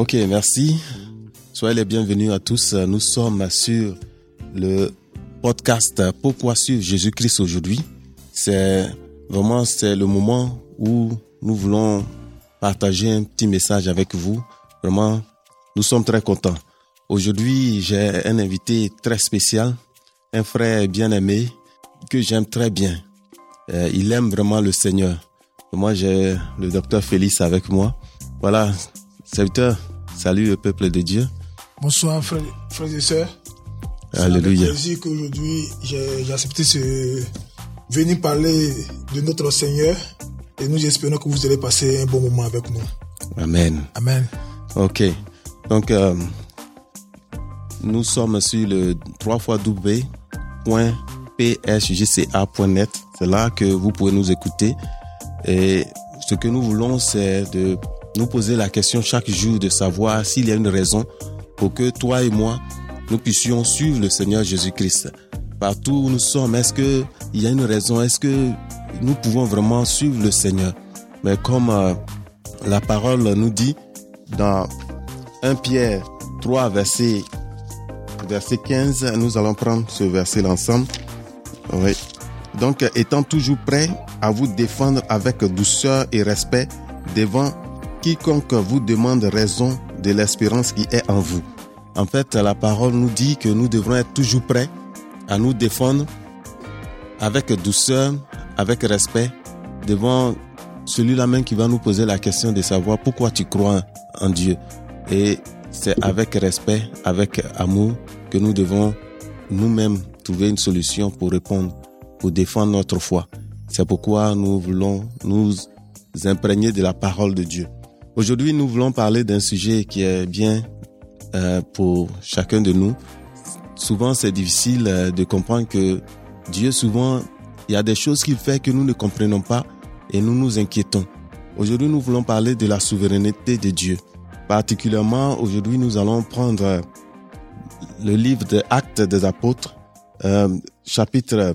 Ok, merci. Soyez les bienvenus à tous. Nous sommes sur le podcast Pourquoi suivre Jésus-Christ aujourd'hui. C'est vraiment c'est le moment où nous voulons partager un petit message avec vous. Vraiment, nous sommes très contents. Aujourd'hui, j'ai un invité très spécial, un frère bien-aimé que j'aime très bien. Euh, il aime vraiment le Seigneur. Moi, j'ai le docteur Félix avec moi. Voilà, serviteur, salut le peuple de Dieu. Bonsoir frères, frères et sœurs. Alléluia. C'est plaisir qu'aujourd'hui j'ai accepté de venir parler de notre Seigneur et nous espérons que vous allez passer un bon moment avec nous. Amen. Amen. Ok. Donc, euh, nous sommes sur le 3 psjca.net. C'est là que vous pouvez nous écouter. Et ce que nous voulons, c'est de nous poser la question chaque jour de savoir s'il y a une raison pour que toi et moi, nous puissions suivre le Seigneur Jésus-Christ. Partout où nous sommes, est-ce qu'il y a une raison? Est-ce que nous pouvons vraiment suivre le Seigneur? Mais comme euh, la parole nous dit dans 1 Pierre 3, verset, verset 15, nous allons prendre ce verset ensemble. Oui. Donc, étant toujours prêt à vous défendre avec douceur et respect devant quiconque vous demande raison de l'espérance qui est en vous. En fait, la parole nous dit que nous devrons être toujours prêts à nous défendre avec douceur, avec respect devant celui-là même qui va nous poser la question de savoir pourquoi tu crois en Dieu. Et c'est avec respect, avec amour que nous devons nous-mêmes trouver une solution pour répondre, pour défendre notre foi. C'est pourquoi nous voulons nous imprégner de la parole de Dieu. Aujourd'hui, nous voulons parler d'un sujet qui est bien euh, pour chacun de nous. Souvent, c'est difficile euh, de comprendre que Dieu, souvent, il y a des choses qu'il fait que nous ne comprenons pas et nous nous inquiétons. Aujourd'hui, nous voulons parler de la souveraineté de Dieu. Particulièrement, aujourd'hui, nous allons prendre le livre des Actes des Apôtres, euh, chapitre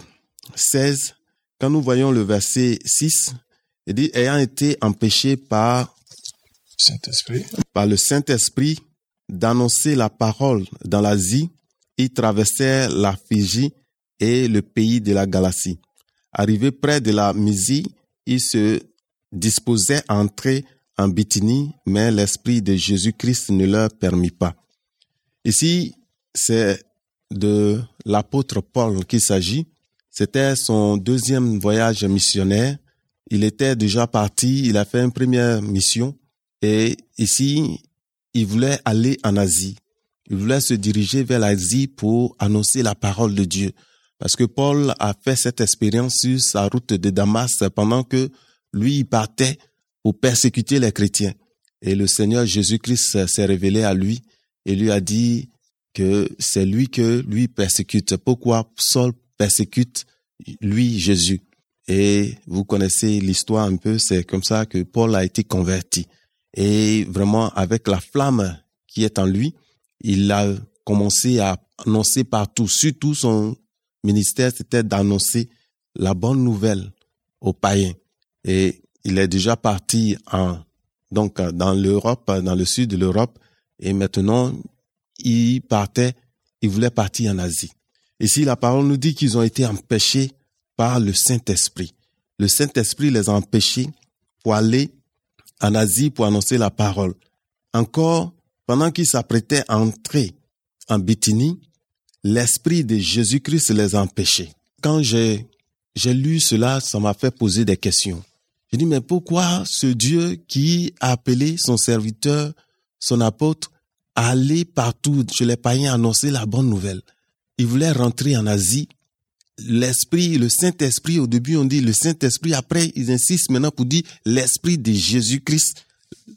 16. Quand nous voyons le verset 6, il dit, ayant été empêché par Par le Saint-Esprit d'annoncer la parole dans l'Asie, ils traversèrent la Fiji et le pays de la Galatie. Arrivés près de la Mysie, ils se disposaient à entrer en Bithynie, mais l'Esprit de Jésus-Christ ne leur permit pas. Ici, c'est de l'apôtre Paul qu'il s'agit. C'était son deuxième voyage missionnaire. Il était déjà parti, il a fait une première mission et ici, il voulait aller en Asie. Il voulait se diriger vers l'Asie pour annoncer la parole de Dieu. Parce que Paul a fait cette expérience sur sa route de Damas pendant que lui, partait pour persécuter les chrétiens. Et le Seigneur Jésus-Christ s'est révélé à lui et lui a dit que c'est lui que lui persécute. Pourquoi Saul persécute lui, Jésus? Et vous connaissez l'histoire un peu, c'est comme ça que Paul a été converti. Et vraiment, avec la flamme qui est en lui, il a commencé à annoncer partout, surtout son ministère, c'était d'annoncer la bonne nouvelle aux païens. Et il est déjà parti en, donc, dans l'Europe, dans le sud de l'Europe, et maintenant, il partait, il voulait partir en Asie. Ici, la parole nous dit qu'ils ont été empêchés par le Saint-Esprit. Le Saint-Esprit les a empêchés pour aller en Asie pour annoncer la parole. Encore, pendant qu'ils s'apprêtaient à entrer en Bithynie, l'Esprit de Jésus-Christ les a empêchés. Quand j'ai, j'ai lu cela, ça m'a fait poser des questions. J'ai dit, mais pourquoi ce Dieu qui a appelé son serviteur, son apôtre, à aller partout chez les païens annoncer la bonne nouvelle? Il voulait rentrer en Asie l'esprit, le Saint-Esprit, au début on dit le Saint-Esprit, après ils insistent maintenant pour dire l'esprit de Jésus-Christ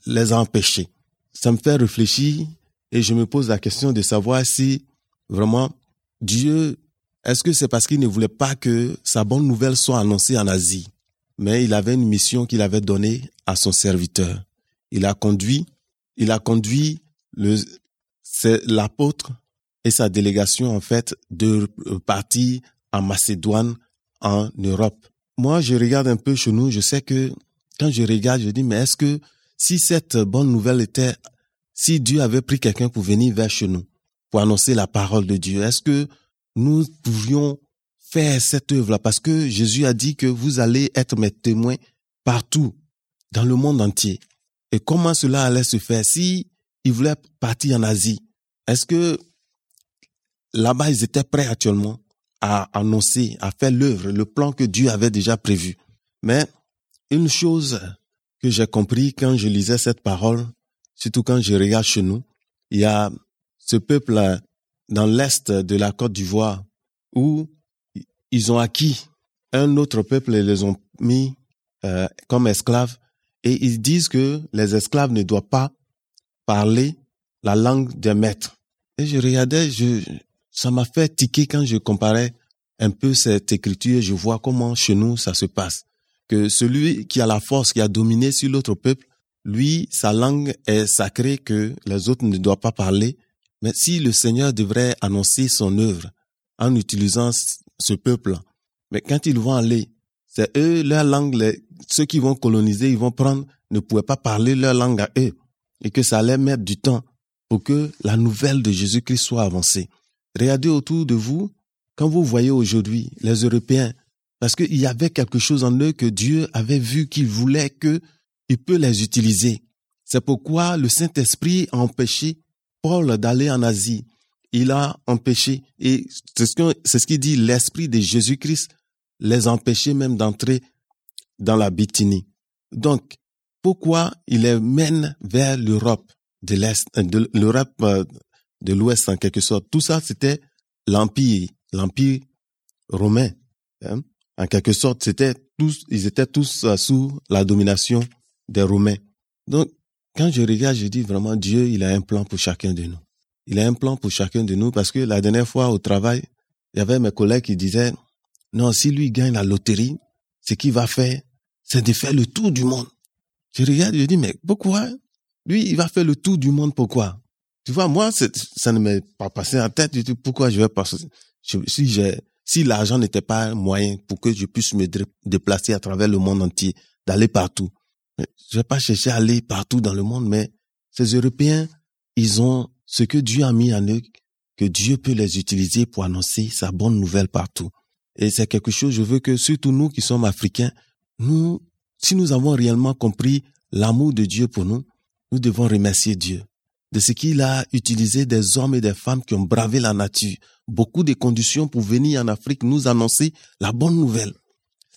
les a empêchés. Ça me fait réfléchir et je me pose la question de savoir si vraiment Dieu, est-ce que c'est parce qu'il ne voulait pas que sa bonne nouvelle soit annoncée en Asie, mais il avait une mission qu'il avait donnée à son serviteur. Il a conduit, il a conduit le, l'apôtre et sa délégation en fait de partir en Macédoine, en Europe. Moi, je regarde un peu chez nous, je sais que quand je regarde, je dis, mais est-ce que si cette bonne nouvelle était, si Dieu avait pris quelqu'un pour venir vers chez nous, pour annoncer la parole de Dieu, est-ce que nous pourrions faire cette œuvre-là? Parce que Jésus a dit que vous allez être mes témoins partout, dans le monde entier. Et comment cela allait se faire? Si il voulait partir en Asie Est-ce que là-bas ils étaient prêts actuellement? À annoncer, à faire l'œuvre, le plan que Dieu avait déjà prévu Mais une chose que j'ai compris quand je lisais cette parole, surtout quand je regarde chez nous, il y a ce peuple dans l'est de la Côte d'Ivoire où ils ont acquis un autre peuple et les ont mis euh, comme esclaves et ils disent que les esclaves ne doivent pas parler la langue des maîtres. Et je regardais, je, ça m'a fait tiquer quand je comparais un peu cette écriture, je vois comment chez nous ça se passe. Que celui qui a la force, qui a dominé sur l'autre peuple, lui, sa langue est sacrée que les autres ne doivent pas parler. Mais si le Seigneur devrait annoncer son œuvre en utilisant ce peuple, mais quand ils vont aller, c'est eux, leur langue, ceux qui vont coloniser, ils vont prendre, ne pouvaient pas parler leur langue à eux. Et que ça allait mettre du temps pour que la nouvelle de Jésus-Christ soit avancée. Regardez autour de vous, quand vous voyez aujourd'hui les Européens, parce qu'il y avait quelque chose en eux que Dieu avait vu qu'il voulait que il peut les utiliser. C'est pourquoi le Saint-Esprit a empêché Paul d'aller en Asie. Il a empêché, et c'est ce, qu'il dit, l'Esprit de Jésus-Christ les empêchait même d'entrer dans la Bithynie. Donc, pourquoi il les mène vers l'Europe de l'Est, euh, de l'Europe euh, de l'Ouest en quelque sorte. Tout ça, c'était l'Empire, l'Empire romain. Hein. En quelque sorte, c'était tous, ils étaient tous euh, sous la domination des Romains. Donc, quand je regarde, je dis vraiment, Dieu, il a un plan pour chacun de nous. Il a un plan pour chacun de nous parce que la dernière fois au travail, il y avait mes collègues qui disaient, non, si lui gagne la loterie, ce qu'il va faire, c'est de faire le tour du monde. Je regarde, je dis, mais pourquoi? Lui, il va faire le tour du monde, pourquoi? Tu vois, moi, ça ne m'est pas passé en tête. Je dis, pourquoi je vais passer? Si j'ai, si l'argent n'était pas moyen pour que je puisse me déplacer à travers le monde entier, d'aller partout, je vais pas chercher à aller partout dans le monde, mais ces Européens, ils ont ce que Dieu a mis en eux, que Dieu peut les utiliser pour annoncer sa bonne nouvelle partout. Et c'est quelque chose, je veux que surtout nous qui sommes africains, nous, si nous avons réellement compris l'amour de Dieu pour nous, nous devons remercier Dieu de ce qu'il a utilisé des hommes et des femmes qui ont bravé la nature, beaucoup de conditions pour venir en Afrique nous annoncer la bonne nouvelle.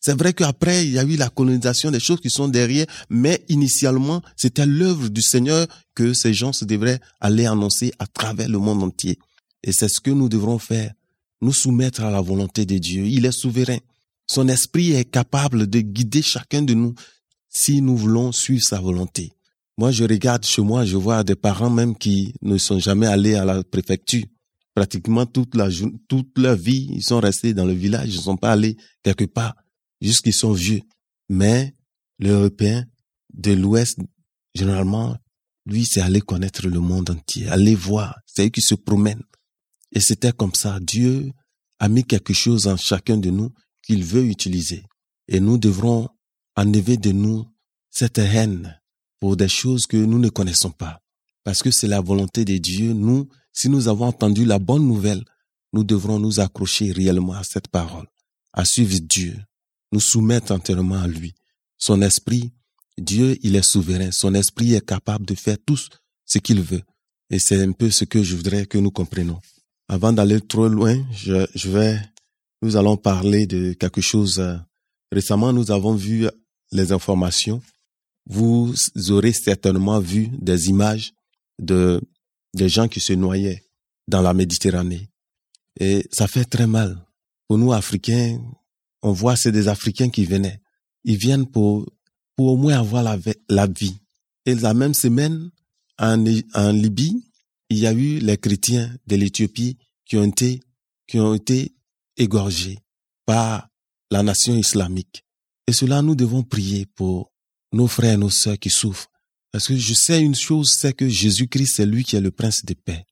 C'est vrai qu'après, il y a eu la colonisation, des choses qui sont derrière, mais initialement, c'était l'œuvre du Seigneur que ces gens se devraient aller annoncer à travers le monde entier. Et c'est ce que nous devrons faire nous soumettre à la volonté de Dieu. Il est souverain. Son esprit est capable de guider chacun de nous si nous voulons suivre sa volonté. Moi, je regarde chez moi, je vois des parents même qui ne sont jamais allés à la préfecture. Pratiquement toute la toute leur vie, ils sont restés dans le village, ils ne sont pas allés quelque part, jusqu'ils sont vieux. Mais l'Européen de l'Ouest, généralement, lui, c'est aller connaître le monde entier, aller voir. C'est eux qui se promènent. Et c'était comme ça. Dieu a mis quelque chose en chacun de nous qu'il veut utiliser. Et nous devrons enlever de nous cette haine pour des choses que nous ne connaissons pas. Parce que c'est la volonté de Dieu. Nous, si nous avons entendu la bonne nouvelle, nous devrons nous accrocher réellement à cette parole, à suivre Dieu, nous soumettre entièrement à lui. Son esprit, Dieu, il est souverain. Son esprit est capable de faire tout ce qu'il veut. Et c'est un peu ce que je voudrais que nous comprenions. Avant d'aller trop loin, je, je, vais, nous allons parler de quelque chose. Euh, récemment, nous avons vu les informations. Vous aurez certainement vu des images de des gens qui se noyaient dans la Méditerranée. Et ça fait très mal. Pour nous, Africains, on voit c'est des Africains qui venaient. Ils viennent pour, pour au moins avoir la, la vie. Et la même semaine, en, en Libye, il y a eu les chrétiens de l'Éthiopie qui ont été, qui ont été égorgés par la nation islamique. Et cela, nous devons prier pour nos frères et nos sœurs qui souffrent. Parce que je sais une chose, c'est que Jésus-Christ, c'est lui qui est le prince de paix.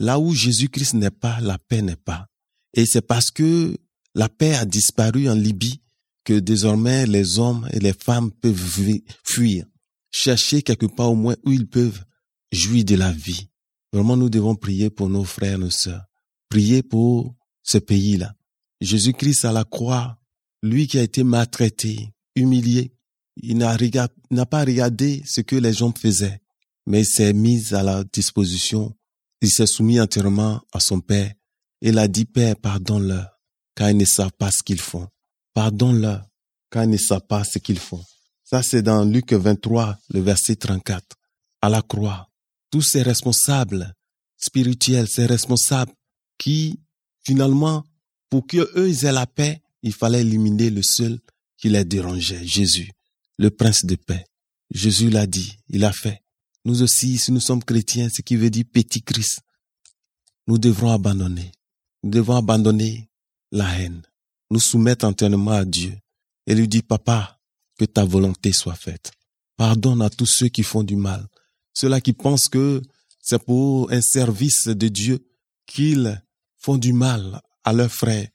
Là où Jésus-Christ n'est pas, la paix n'est pas. Et c'est parce que la paix a disparu en Libye que désormais les hommes et les femmes peuvent fuir, chercher quelque part au moins où ils peuvent jouit de la vie. Vraiment, nous devons prier pour nos frères, nos sœurs. Prier pour ce pays-là. Jésus-Christ à la croix, lui qui a été maltraité, humilié, il n'a pas regardé ce que les gens faisaient, mais il s'est mis à la disposition. Il s'est soumis entièrement à son Père. Il a dit, Père, pardonne-leur, car ils ne savent pas ce qu'ils font. Pardonne-leur, car ils ne savent pas ce qu'ils font. Ça, c'est dans Luc 23, le verset 34. À la croix, tous ces responsables spirituels, ces responsables qui, finalement, pour qu'eux aient la paix, il fallait éliminer le seul qui les dérangeait, Jésus, le prince de paix. Jésus l'a dit, il a fait. Nous aussi, si nous sommes chrétiens, ce qui veut dire petit Christ, nous devrons abandonner. Nous devons abandonner la haine, nous soumettre entièrement à Dieu et lui dire, Papa, que ta volonté soit faite. Pardonne à tous ceux qui font du mal, ceux-là qui pensent que c'est pour un service de Dieu qu'ils font du mal à leurs frères.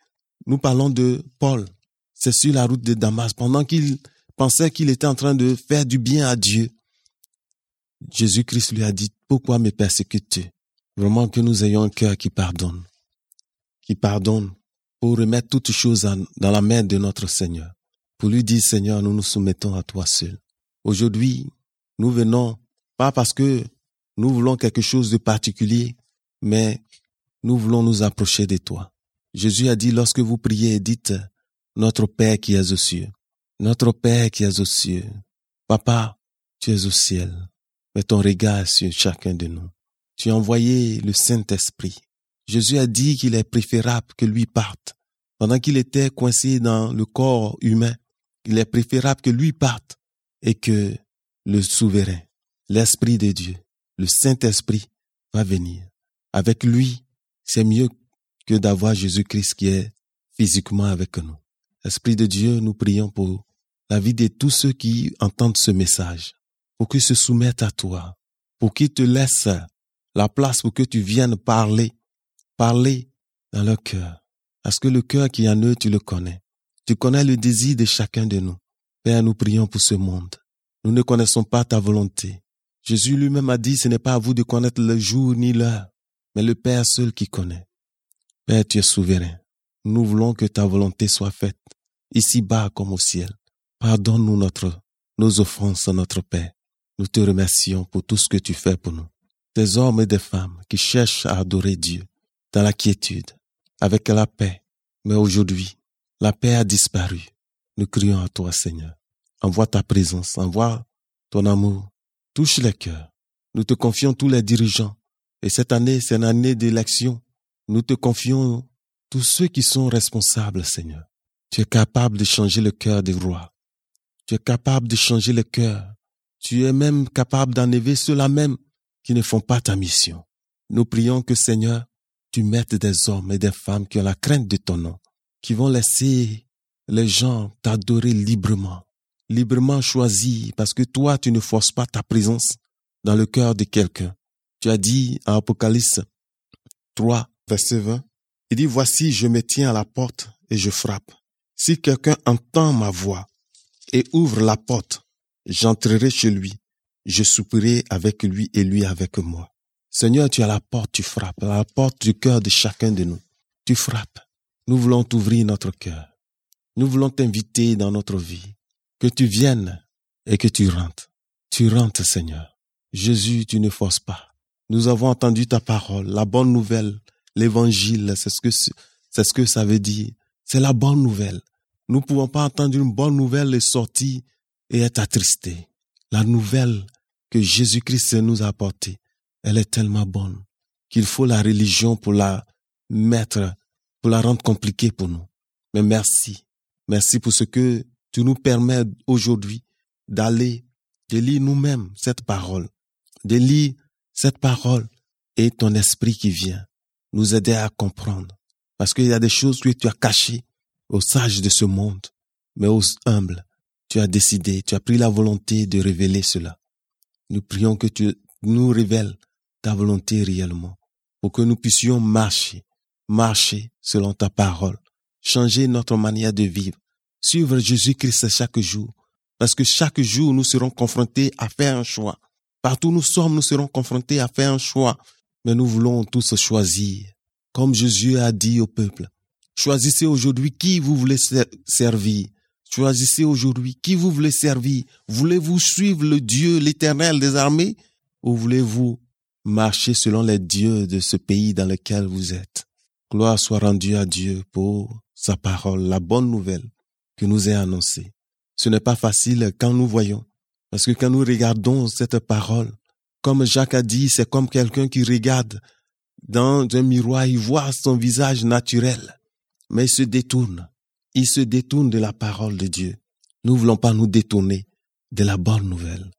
Nous parlons de Paul. C'est sur la route de Damas. Pendant qu'il pensait qu'il était en train de faire du bien à Dieu, Jésus-Christ lui a dit, pourquoi me persécutes-tu? Vraiment que nous ayons un cœur qui pardonne, qui pardonne pour remettre toutes choses dans la main de notre Seigneur. Pour lui dire, Seigneur, nous nous soumettons à toi seul. Aujourd'hui, nous venons pas parce que nous voulons quelque chose de particulier, mais nous voulons nous approcher de toi. Jésus a dit, lorsque vous priez, dites, notre Père qui es aux cieux, notre Père qui es aux cieux, Papa, tu es au ciel, mets ton regard sur chacun de nous. Tu as envoyé le Saint-Esprit. Jésus a dit qu'il est préférable que lui parte. Pendant qu'il était coincé dans le corps humain, il est préférable que lui parte et que le souverain, l'Esprit de Dieu, le Saint-Esprit va venir. Avec lui, c'est mieux que d'avoir Jésus-Christ qui est physiquement avec nous. Esprit de Dieu, nous prions pour la vie de tous ceux qui entendent ce message, pour qu'ils se soumettent à toi, pour qu'ils te laissent la place pour que tu viennes parler, parler dans leur cœur. Parce que le cœur qui est en eux, tu le connais. Tu connais le désir de chacun de nous. Père, nous prions pour ce monde. Nous ne connaissons pas ta volonté. Jésus lui-même a dit, ce n'est pas à vous de connaître le jour ni l'heure, mais le Père seul qui connaît. Père, tu es souverain. Nous voulons que ta volonté soit faite, ici-bas comme au ciel. Pardonne-nous notre, nos offenses, notre Père. Nous te remercions pour tout ce que tu fais pour nous. Des hommes et des femmes qui cherchent à adorer Dieu dans la quiétude, avec la paix. Mais aujourd'hui, la paix a disparu. Nous crions à toi, Seigneur. Envoie ta présence, envoie ton amour. Touche les cœurs. Nous te confions tous les dirigeants. Et cette année, c'est une année d'élection. Nous te confions tous ceux qui sont responsables, Seigneur. Tu es capable de changer le cœur des rois. Tu es capable de changer le cœur. Tu es même capable d'enlever ceux-là même qui ne font pas ta mission. Nous prions que, Seigneur, tu mettes des hommes et des femmes qui ont la crainte de ton nom, qui vont laisser les gens t'adorer librement, librement choisi, parce que toi, tu ne forces pas ta présence dans le cœur de quelqu'un. Tu as dit en Apocalypse 3, verset 20, il dit, voici, je me tiens à la porte et je frappe. Si quelqu'un entend ma voix et ouvre la porte, j'entrerai chez lui, je soupirai avec lui et lui avec moi. Seigneur, tu à la porte, tu frappes, la porte du cœur de chacun de nous. Tu frappes. Nous voulons t'ouvrir notre cœur. Nous voulons t'inviter dans notre vie. Que tu viennes et que tu rentres. Tu rentres, Seigneur. Jésus, tu ne forces pas. Nous avons entendu ta parole, la bonne nouvelle L'évangile, c'est ce que, c'est ce que ça veut dire. C'est la bonne nouvelle. Nous ne pouvons pas entendre une bonne nouvelle et sortir et être attristés. La nouvelle que Jésus-Christ nous a apportée, elle est tellement bonne qu'il faut la religion pour la mettre, pour la rendre compliquée pour nous. Mais merci. Merci pour ce que tu nous permets aujourd'hui d'aller, de lire nous-mêmes cette parole, de lire cette parole et ton esprit qui vient nous aider à comprendre. Parce qu'il y a des choses que tu as cachées aux sages de ce monde, mais aux humbles. Tu as décidé, tu as pris la volonté de révéler cela. Nous prions que tu nous révèles ta volonté réellement, pour que nous puissions marcher, marcher selon ta parole, changer notre manière de vivre, suivre Jésus-Christ chaque jour, parce que chaque jour nous serons confrontés à faire un choix. Partout où nous sommes, nous serons confrontés à faire un choix. Mais nous voulons tous choisir. Comme Jésus a dit au peuple, choisissez aujourd'hui qui vous voulez servir. Choisissez aujourd'hui qui vous voulez servir. Voulez-vous suivre le Dieu, l'éternel des armées, ou voulez-vous marcher selon les dieux de ce pays dans lequel vous êtes? Gloire soit rendue à Dieu pour sa parole, la bonne nouvelle que nous a annoncée. Ce n'est pas facile quand nous voyons, parce que quand nous regardons cette parole, comme Jacques a dit, c'est comme quelqu'un qui regarde dans un miroir, il voit son visage naturel, mais il se détourne. Il se détourne de la parole de Dieu. Nous ne voulons pas nous détourner de la bonne nouvelle.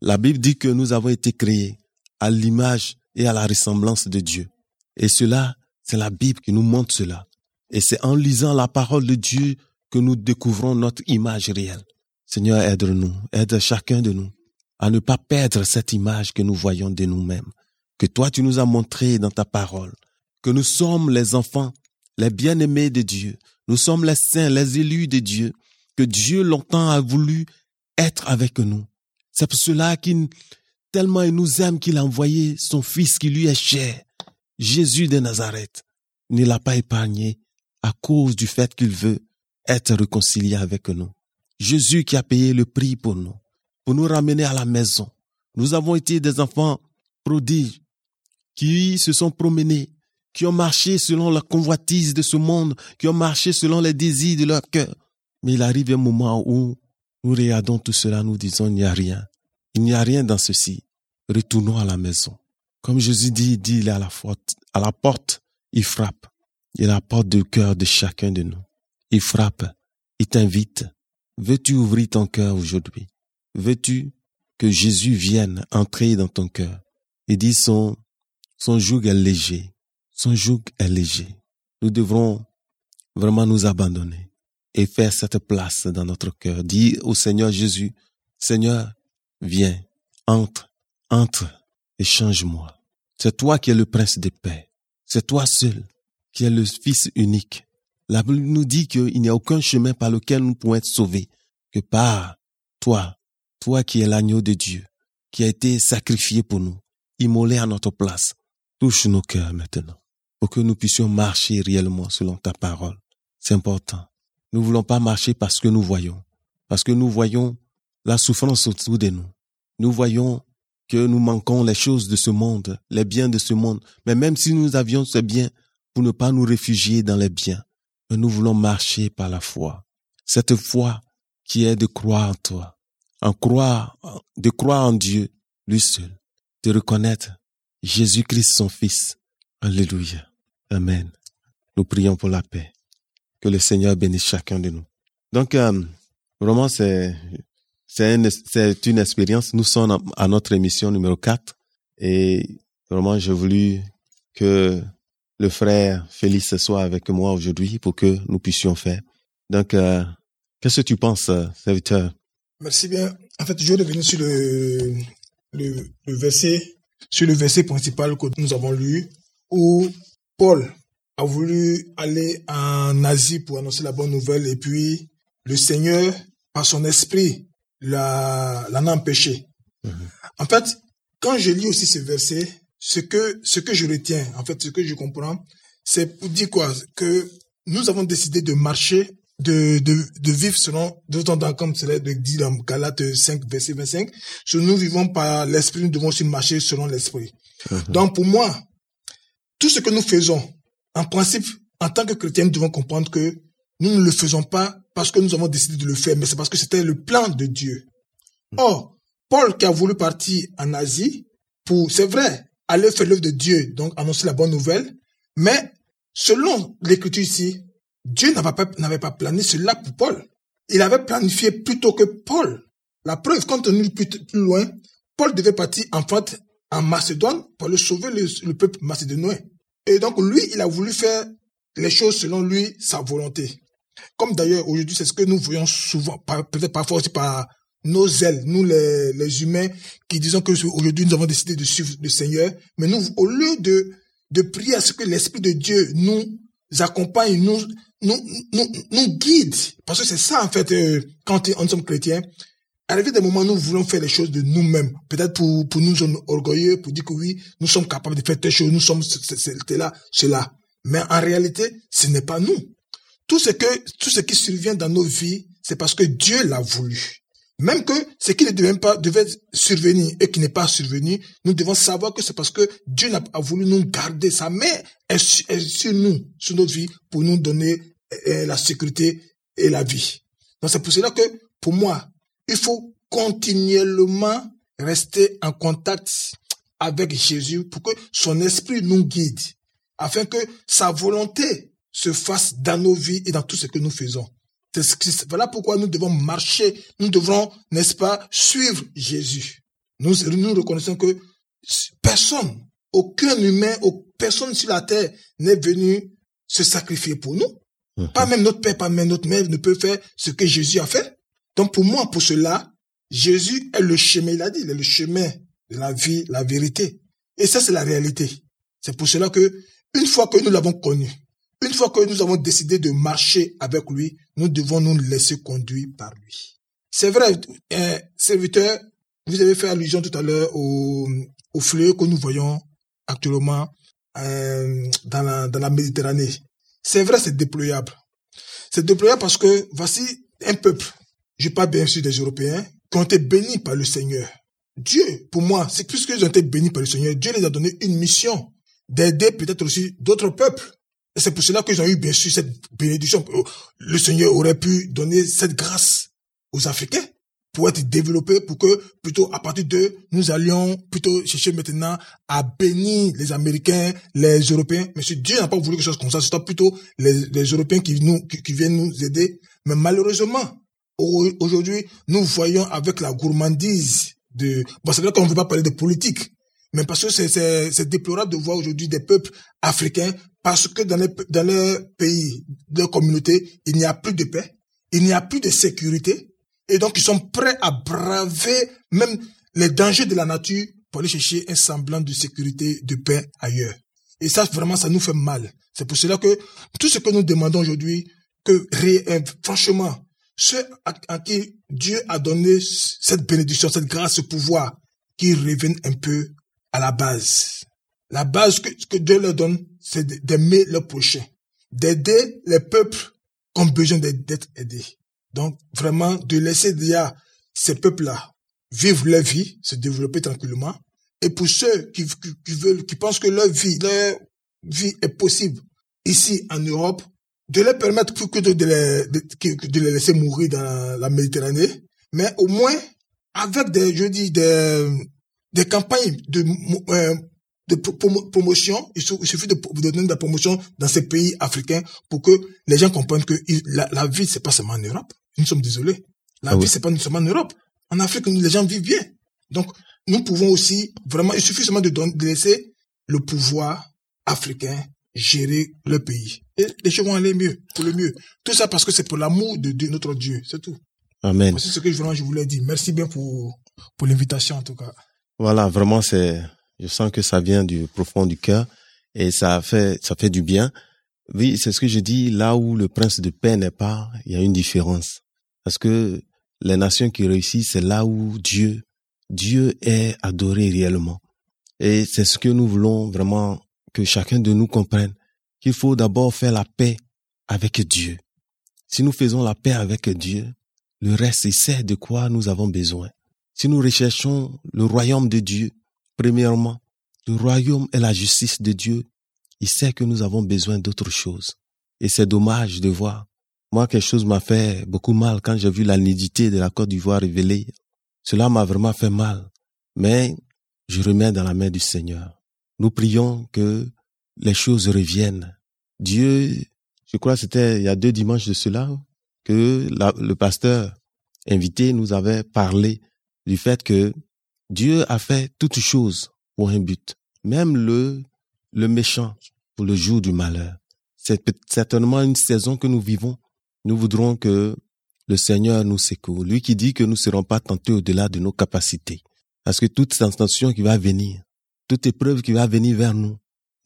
La Bible dit que nous avons été créés à l'image et à la ressemblance de Dieu. Et cela, c'est la Bible qui nous montre cela. Et c'est en lisant la parole de Dieu que nous découvrons notre image réelle. Seigneur, aide-nous, aide chacun de nous à ne pas perdre cette image que nous voyons de nous-mêmes, que toi tu nous as montré dans ta parole, que nous sommes les enfants, les bien-aimés de Dieu, nous sommes les saints, les élus de Dieu, que Dieu longtemps a voulu être avec nous. C'est pour cela qu'il tellement il nous aime qu'il a envoyé son fils qui lui est cher, Jésus de Nazareth. Il ne l'a pas épargné à cause du fait qu'il veut être réconcilié avec nous. Jésus qui a payé le prix pour nous, pour nous ramener à la maison. Nous avons été des enfants prodiges qui se sont promenés, qui ont marché selon la convoitise de ce monde, qui ont marché selon les désirs de leur cœur. Mais il arrive un moment où nous regardons tout cela, nous disons, il n'y a rien. Il n'y a rien dans ceci. Retournons à la maison. Comme Jésus dit, dit, il est à la, à la porte, il frappe. Il est à la porte du cœur de chacun de nous. Il frappe, il t'invite. Veux-tu ouvrir ton cœur aujourd'hui? Veux-tu que Jésus vienne entrer dans ton cœur? Il dit son, son joug est léger. Son joug est léger. Nous devrons vraiment nous abandonner et faire cette place dans notre cœur. Dis au Seigneur Jésus, Seigneur, viens, entre, entre et change-moi. C'est toi qui es le prince de paix. C'est toi seul qui es le fils unique. La Bible nous dit qu'il n'y a aucun chemin par lequel nous pouvons être sauvés que par toi, toi qui es l'agneau de Dieu, qui a été sacrifié pour nous, immolé à notre place. Touche nos cœurs maintenant, pour que nous puissions marcher réellement selon ta parole. C'est important. Nous voulons pas marcher parce que nous voyons, parce que nous voyons la souffrance autour de nous. Nous voyons que nous manquons les choses de ce monde, les biens de ce monde. Mais même si nous avions ces biens, pour ne pas nous réfugier dans les biens, nous voulons marcher par la foi. Cette foi qui est de croire en toi, en croire, de croire en Dieu, lui seul, de reconnaître Jésus-Christ son Fils. Alléluia. Amen. Nous prions pour la paix. Que le Seigneur bénisse chacun de nous. Donc, euh, vraiment, c'est, une, expérience. Nous sommes à notre émission numéro 4 et vraiment, j'ai voulu que le frère Félix soit avec moi aujourd'hui pour que nous puissions faire. Donc, euh, qu'est-ce que tu penses, euh, serviteur? Merci bien. En fait, je revenir sur le, verset, principal que nous avons lu, Paul a voulu aller en Asie pour annoncer la bonne nouvelle, et puis le Seigneur, par son esprit, l'a, l'en a empêché. Mm-hmm. En fait, quand je lis aussi ce verset, ce que, ce que je retiens, en fait, ce que je comprends, c'est pour dire quoi? Que nous avons décidé de marcher, de, de, de vivre selon, de temps en comme cela dit dans Galates 5, verset 25. Si nous vivons par l'esprit, nous devons aussi marcher selon l'esprit. Uh-huh. Donc, pour moi, tout ce que nous faisons, en principe, en tant que chrétiens, nous devons comprendre que nous ne le faisons pas parce que nous avons décidé de le faire, mais c'est parce que c'était le plan de Dieu. Or, Paul qui a voulu partir en Asie, pour, c'est vrai, aller faire l'œuvre de Dieu, donc annoncer la bonne nouvelle. Mais selon l'écriture ici, Dieu n'avait pas, plané cela pour Paul. Il avait planifié plutôt que Paul. La preuve, quand on est plus, plus loin, Paul devait partir en fait en Macédoine pour aller sauver le, peuple macédonien. Et donc lui, il a voulu faire les choses selon lui, sa volonté. Comme d'ailleurs aujourd'hui, c'est ce que nous voyons souvent, peut-être parfois aussi par nos ailes, nous les, humains, qui disons que aujourd'hui nous avons décidé de suivre le Seigneur, mais nous, au lieu de, de prier à ce que l'Esprit de Dieu nous accompagne, nous, nous, nous, nous guide, parce que c'est ça en fait, euh, quand on sommes chrétiens, arrivé des moments où nous voulons faire les choses de nous-mêmes. Peut-être pour, pour nous orgueilleux, pour dire que oui, nous sommes capables de faire telle chose, nous sommes là, cela. Mais en réalité, ce n'est pas nous. Tout ce que, tout ce qui survient dans nos vies, c'est parce que Dieu l'a voulu. Même que ce qui ne devait pas, devait survenir et qui n'est pas survenu, nous devons savoir que c'est parce que Dieu a voulu nous garder. Sa main est, sur nous, sur notre vie, pour nous donner euh, la sécurité et la vie. Donc c'est pour cela que, pour moi, il faut continuellement rester en contact avec Jésus pour que son esprit nous guide, afin que sa volonté se fasse dans nos vies et dans tout ce que nous faisons. Voilà pourquoi nous devons marcher, nous devrons, n'est-ce pas, suivre Jésus. Nous, nous reconnaissons que personne, aucun humain, personne sur la terre n'est venu se sacrifier pour nous. Mhm. Pas même notre père, pas même notre mère ne peut faire ce que Jésus a fait. Donc pour moi, pour cela, Jésus est le chemin, il a dit, il est le chemin de la vie, la vérité. Et ça, c'est la réalité. C'est pour cela que, une fois que nous l'avons connu, une fois que nous avons décidé de marcher avec lui, nous devons nous laisser conduire par lui. C'est vrai, un serviteur, vous avez fait allusion tout à l'heure au, au fleuve que nous voyons actuellement euh, dans, la, dans la Méditerranée. C'est vrai, c'est déployable. C'est déployable parce que voici un peuple, je parle bien sûr des Européens, qui ont été bénis par le Seigneur. Dieu, pour moi, c'est plus qu'ils ont été bénis par le Seigneur. Dieu les a donné une mission d'aider peut-être aussi d'autres peuples. Et c'est pour cela qu'ils ont eu bien sûr cette bénédiction. Le Seigneur aurait pu donner cette grâce aux Africains pour être développés, pour que plutôt à partir de nous allions plutôt chercher maintenant à bénir les Américains, les Européens. Mais si Dieu n'a pas voulu quelque chose comme ça, c'est plutôt les, les Européens qui, nous, qui, viennent nous aider. Mais malheureusement, aujourd'hui, nous voyons avec la gourmandise de... Bon, c'est vrai qu'on ne veut pas parler de politique, mais parce que c'est déplorable de voir aujourd'hui des peuples africains, parce que dans les, dans les pays, de communauté, il n'y a plus de paix, il n'y a plus de sécurité, et donc, ils sont prêts à braver même les dangers de la nature pour aller chercher un semblant de sécurité, de paix ailleurs. Et ça, vraiment, ça nous fait mal. C'est pour cela que tout ce que nous demandons aujourd'hui, que euh, franchement, ceux à, qui Dieu a donné cette bénédiction, cette grâce, ce pouvoir, qui reviennent un peu à la base. La base que, que Dieu leur donne, c'est d'aimer le prochain, d'aider les peuples qui ont besoin d'être aidés. Donc, vraiment, de laisser déjà ces peuples-là vivre leur vie, se développer tranquillement. Et pour ceux qui, veulent, qui pensent que leur vie, leur vie est possible ici en Europe, de leur permettre plus que de, les, de, les laisser mourir dans la Méditerranée, mais au moins avec des, je dis, des, des campagnes de, euh, de promotion, il suffit de, donner de la promotion dans ces pays africains pour que les gens comprennent que la, la vie, c'est pas seulement en Europe. Nous sommes désolés. La ah vie, c'est pas seulement en Europe. En Afrique, les gens vivent bien. Donc, nous pouvons aussi, vraiment, il suffit seulement de, de laisser le pouvoir africain gérer le pays. Et les choses vont aller mieux, pour le mieux. Tout ça parce que c'est pour l'amour de, notre Dieu, c'est tout. Amen. C'est ce que je voulais dire. Merci bien pour, pour l'invitation, en tout cas. Voilà, vraiment, c'est, je sens que ça vient du profond du cœur et ça fait, ça fait du bien. Oui, c'est ce que je dis, là où le prince de paix n'est pas, il y a une différence. Parce que les nations qui réussissent, c'est là où Dieu, Dieu est adoré réellement. Et c'est ce que nous voulons vraiment que chacun de nous comprenne, qu'il faut d'abord faire la paix avec Dieu. Si nous faisons la paix avec Dieu, le reste, c'est de quoi nous avons besoin. Si nous recherchons le royaume de Dieu, premièrement, le royaume et la justice de Dieu, il sait que nous avons besoin d'autre chose. Et c'est dommage de voir moi, quelque chose m'a fait beaucoup mal quand j'ai vu la nudité de la Côte d'Ivoire révélée. Cela m'a vraiment fait mal. Mais je remets dans la main du Seigneur. Nous prions que les choses reviennent. Dieu, je crois c'était il y a deux dimanches de cela, que le pasteur invité nous avait parlé du fait que Dieu a fait toutes choses pour un but, même le, le méchant pour le jour du malheur. C'est certainement une saison que nous vivons nous voudrons que le Seigneur nous secoue. Lui qui dit que nous ne serons pas tentés au-delà de nos capacités. Parce que toute tentation qui va venir, toute épreuve qui va venir vers nous,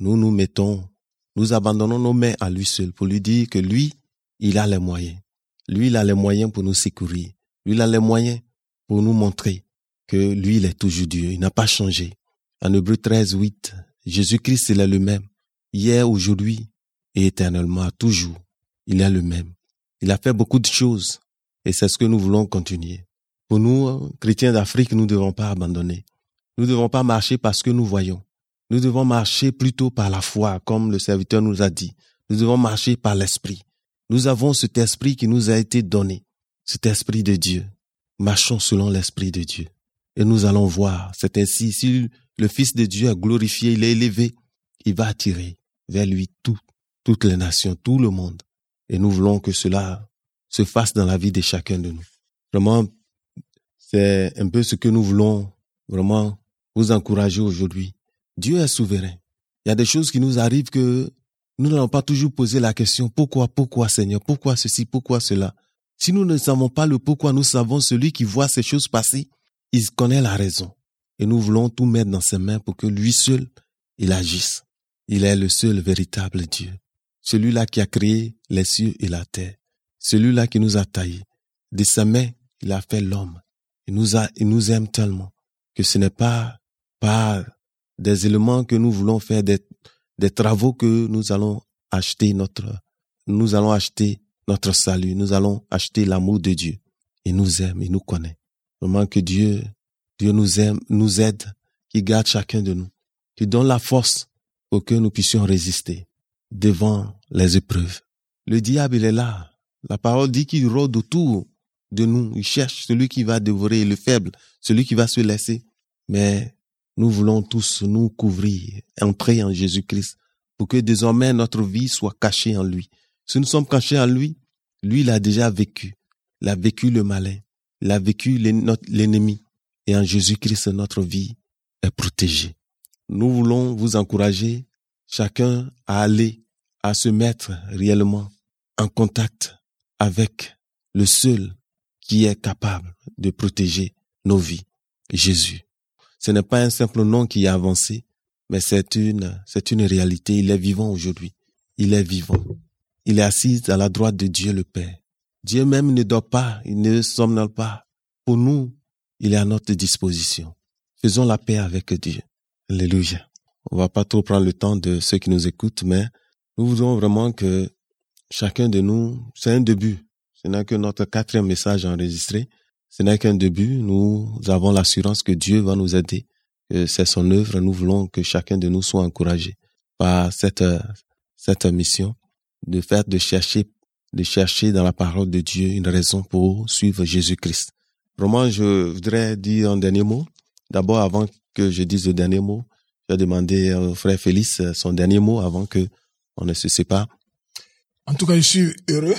nous nous mettons, nous abandonnons nos mains à lui seul pour lui dire que lui, il a les moyens. Lui, il a les moyens pour nous secourir. Lui, il a les moyens pour nous montrer que lui, il est toujours Dieu. Il n'a pas changé. En Hébreu 13, 8, Jésus-Christ, il est le même. Hier, aujourd'hui et éternellement, toujours. Il est le même. Il a fait beaucoup de choses et c'est ce que nous voulons continuer. Pour nous, chrétiens d'Afrique, nous ne devons pas abandonner. Nous ne devons pas marcher parce que nous voyons. Nous devons marcher plutôt par la foi, comme le serviteur nous a dit. Nous devons marcher par l'esprit. Nous avons cet esprit qui nous a été donné, cet esprit de Dieu. Marchons selon l'esprit de Dieu. Et nous allons voir, c'est ainsi, si le Fils de Dieu est glorifié, il est élevé, il va attirer vers lui tout, toutes les nations, tout le monde. Et nous voulons que cela se fasse dans la vie de chacun de nous. Vraiment, c'est un peu ce que nous voulons vraiment vous encourager aujourd'hui. Dieu est souverain. Il y a des choses qui nous arrivent que nous n'allons pas toujours poser la question pourquoi, pourquoi Seigneur, pourquoi ceci, pourquoi cela? Si nous ne savons pas le pourquoi, nous savons celui qui voit ces choses passer, il connaît la raison. Et nous voulons tout mettre dans ses mains pour que lui seul, il agisse. Il est le seul véritable Dieu. Celui-là qui a créé les cieux et la terre. Celui-là qui nous a taillés. De sa main, il a fait l'homme. Il nous a, il nous aime tellement que ce n'est pas par des éléments que nous voulons faire, des, des travaux que nous allons acheter notre, nous allons acheter notre salut, nous allons acheter l'amour de Dieu. Il nous aime, il nous connaît. Vraiment que Dieu, Dieu nous aime, nous aide, qui garde chacun de nous, qui donne la force pour que nous puissions résister devant les épreuves. Le diable, est là. La parole dit qu'il rôde autour de nous. Il cherche celui qui va dévorer le faible, celui qui va se laisser. Mais nous voulons tous nous couvrir, entrer en Jésus-Christ pour que désormais notre vie soit cachée en lui. Si nous sommes cachés en lui, lui, il a déjà vécu. Il a vécu le malin. Il a vécu l'ennemi. Et en Jésus-Christ, notre vie est protégée. Nous voulons vous encourager chacun à aller, à se mettre réellement en contact avec le seul qui est capable de protéger nos vies, Jésus. Ce n'est pas un simple nom qui a avancé, mais c'est une, c'est une réalité. Il est vivant aujourd'hui. Il est vivant. Il est assis à la droite de Dieu le Père. Dieu même ne dort pas, il ne somnole pas. Pour nous, il est à notre disposition. Faisons la paix avec Dieu. Alléluia. On va pas trop prendre le temps de ceux qui nous écoutent, mais nous voudrons vraiment que chacun de nous, c'est un début. Ce n'est que notre quatrième message enregistré. Ce n'est qu'un début. Nous avons l'assurance que Dieu va nous aider. C'est son œuvre. Nous voulons que chacun de nous soit encouragé par cette, cette mission de faire, de chercher, de chercher dans la parole de Dieu une raison pour suivre Jésus-Christ. Vraiment, je voudrais dire un dernier mot. D'abord, avant que je dise le dernier mot, je vais demander au frère Félix son dernier mot avant que on ne se sépare. En tout cas, je suis heureux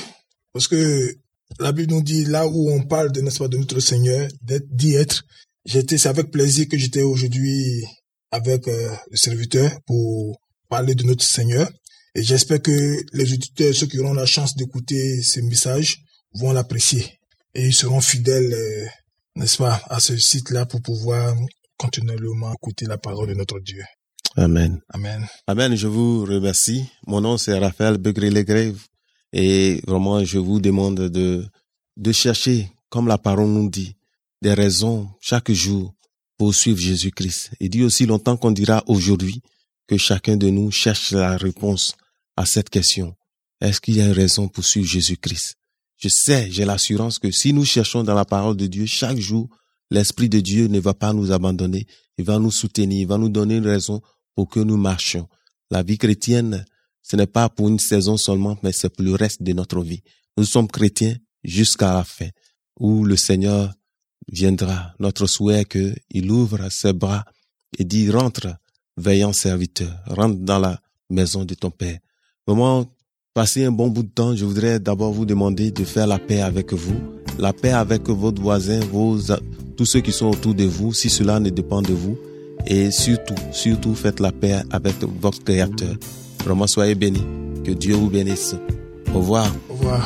parce que la Bible nous dit là où on parle de, n'est-ce pas, de notre Seigneur, d'être, d'y être. J'étais, c'est avec plaisir que j'étais aujourd'hui avec euh, le serviteur pour parler de notre Seigneur. Et j'espère que les auditeurs, ceux qui auront la chance d'écouter ces messages, vont l'apprécier. Et ils seront fidèles, euh, n'est-ce pas, à ce site-là pour pouvoir continuellement écouter la parole de notre Dieu. Amen. Amen. Amen. Je vous remercie. Mon nom, c'est Raphaël Begré-Legrève. Et vraiment, je vous demande de, de chercher, comme la parole nous dit, des raisons chaque jour pour suivre Jésus-Christ. Il dit aussi longtemps qu'on dira aujourd'hui que chacun de nous cherche la réponse à cette question. Est-ce qu'il y a une raison pour suivre Jésus-Christ? Je sais, j'ai l'assurance que si nous cherchons dans la parole de Dieu chaque jour, l'Esprit de Dieu ne va pas nous abandonner. Il va nous soutenir, il va nous donner une raison pour que nous marchions. La vie chrétienne, ce n'est pas pour une saison seulement, mais c'est pour le reste de notre vie. Nous sommes chrétiens jusqu'à la fin, où le Seigneur viendra. Notre souhait que qu'il ouvre ses bras et dit rentre, veillant serviteur, rentre dans la maison de ton Père. Vraiment, passer un bon bout de temps, je voudrais d'abord vous demander de faire la paix avec vous, la paix avec votre voisin, vos, tous ceux qui sont autour de vous, si cela ne dépend de vous. Et surtout, surtout, faites la paix avec votre Créateur. Vraiment, soyez bénis. Que Dieu vous bénisse. Au revoir. Au revoir.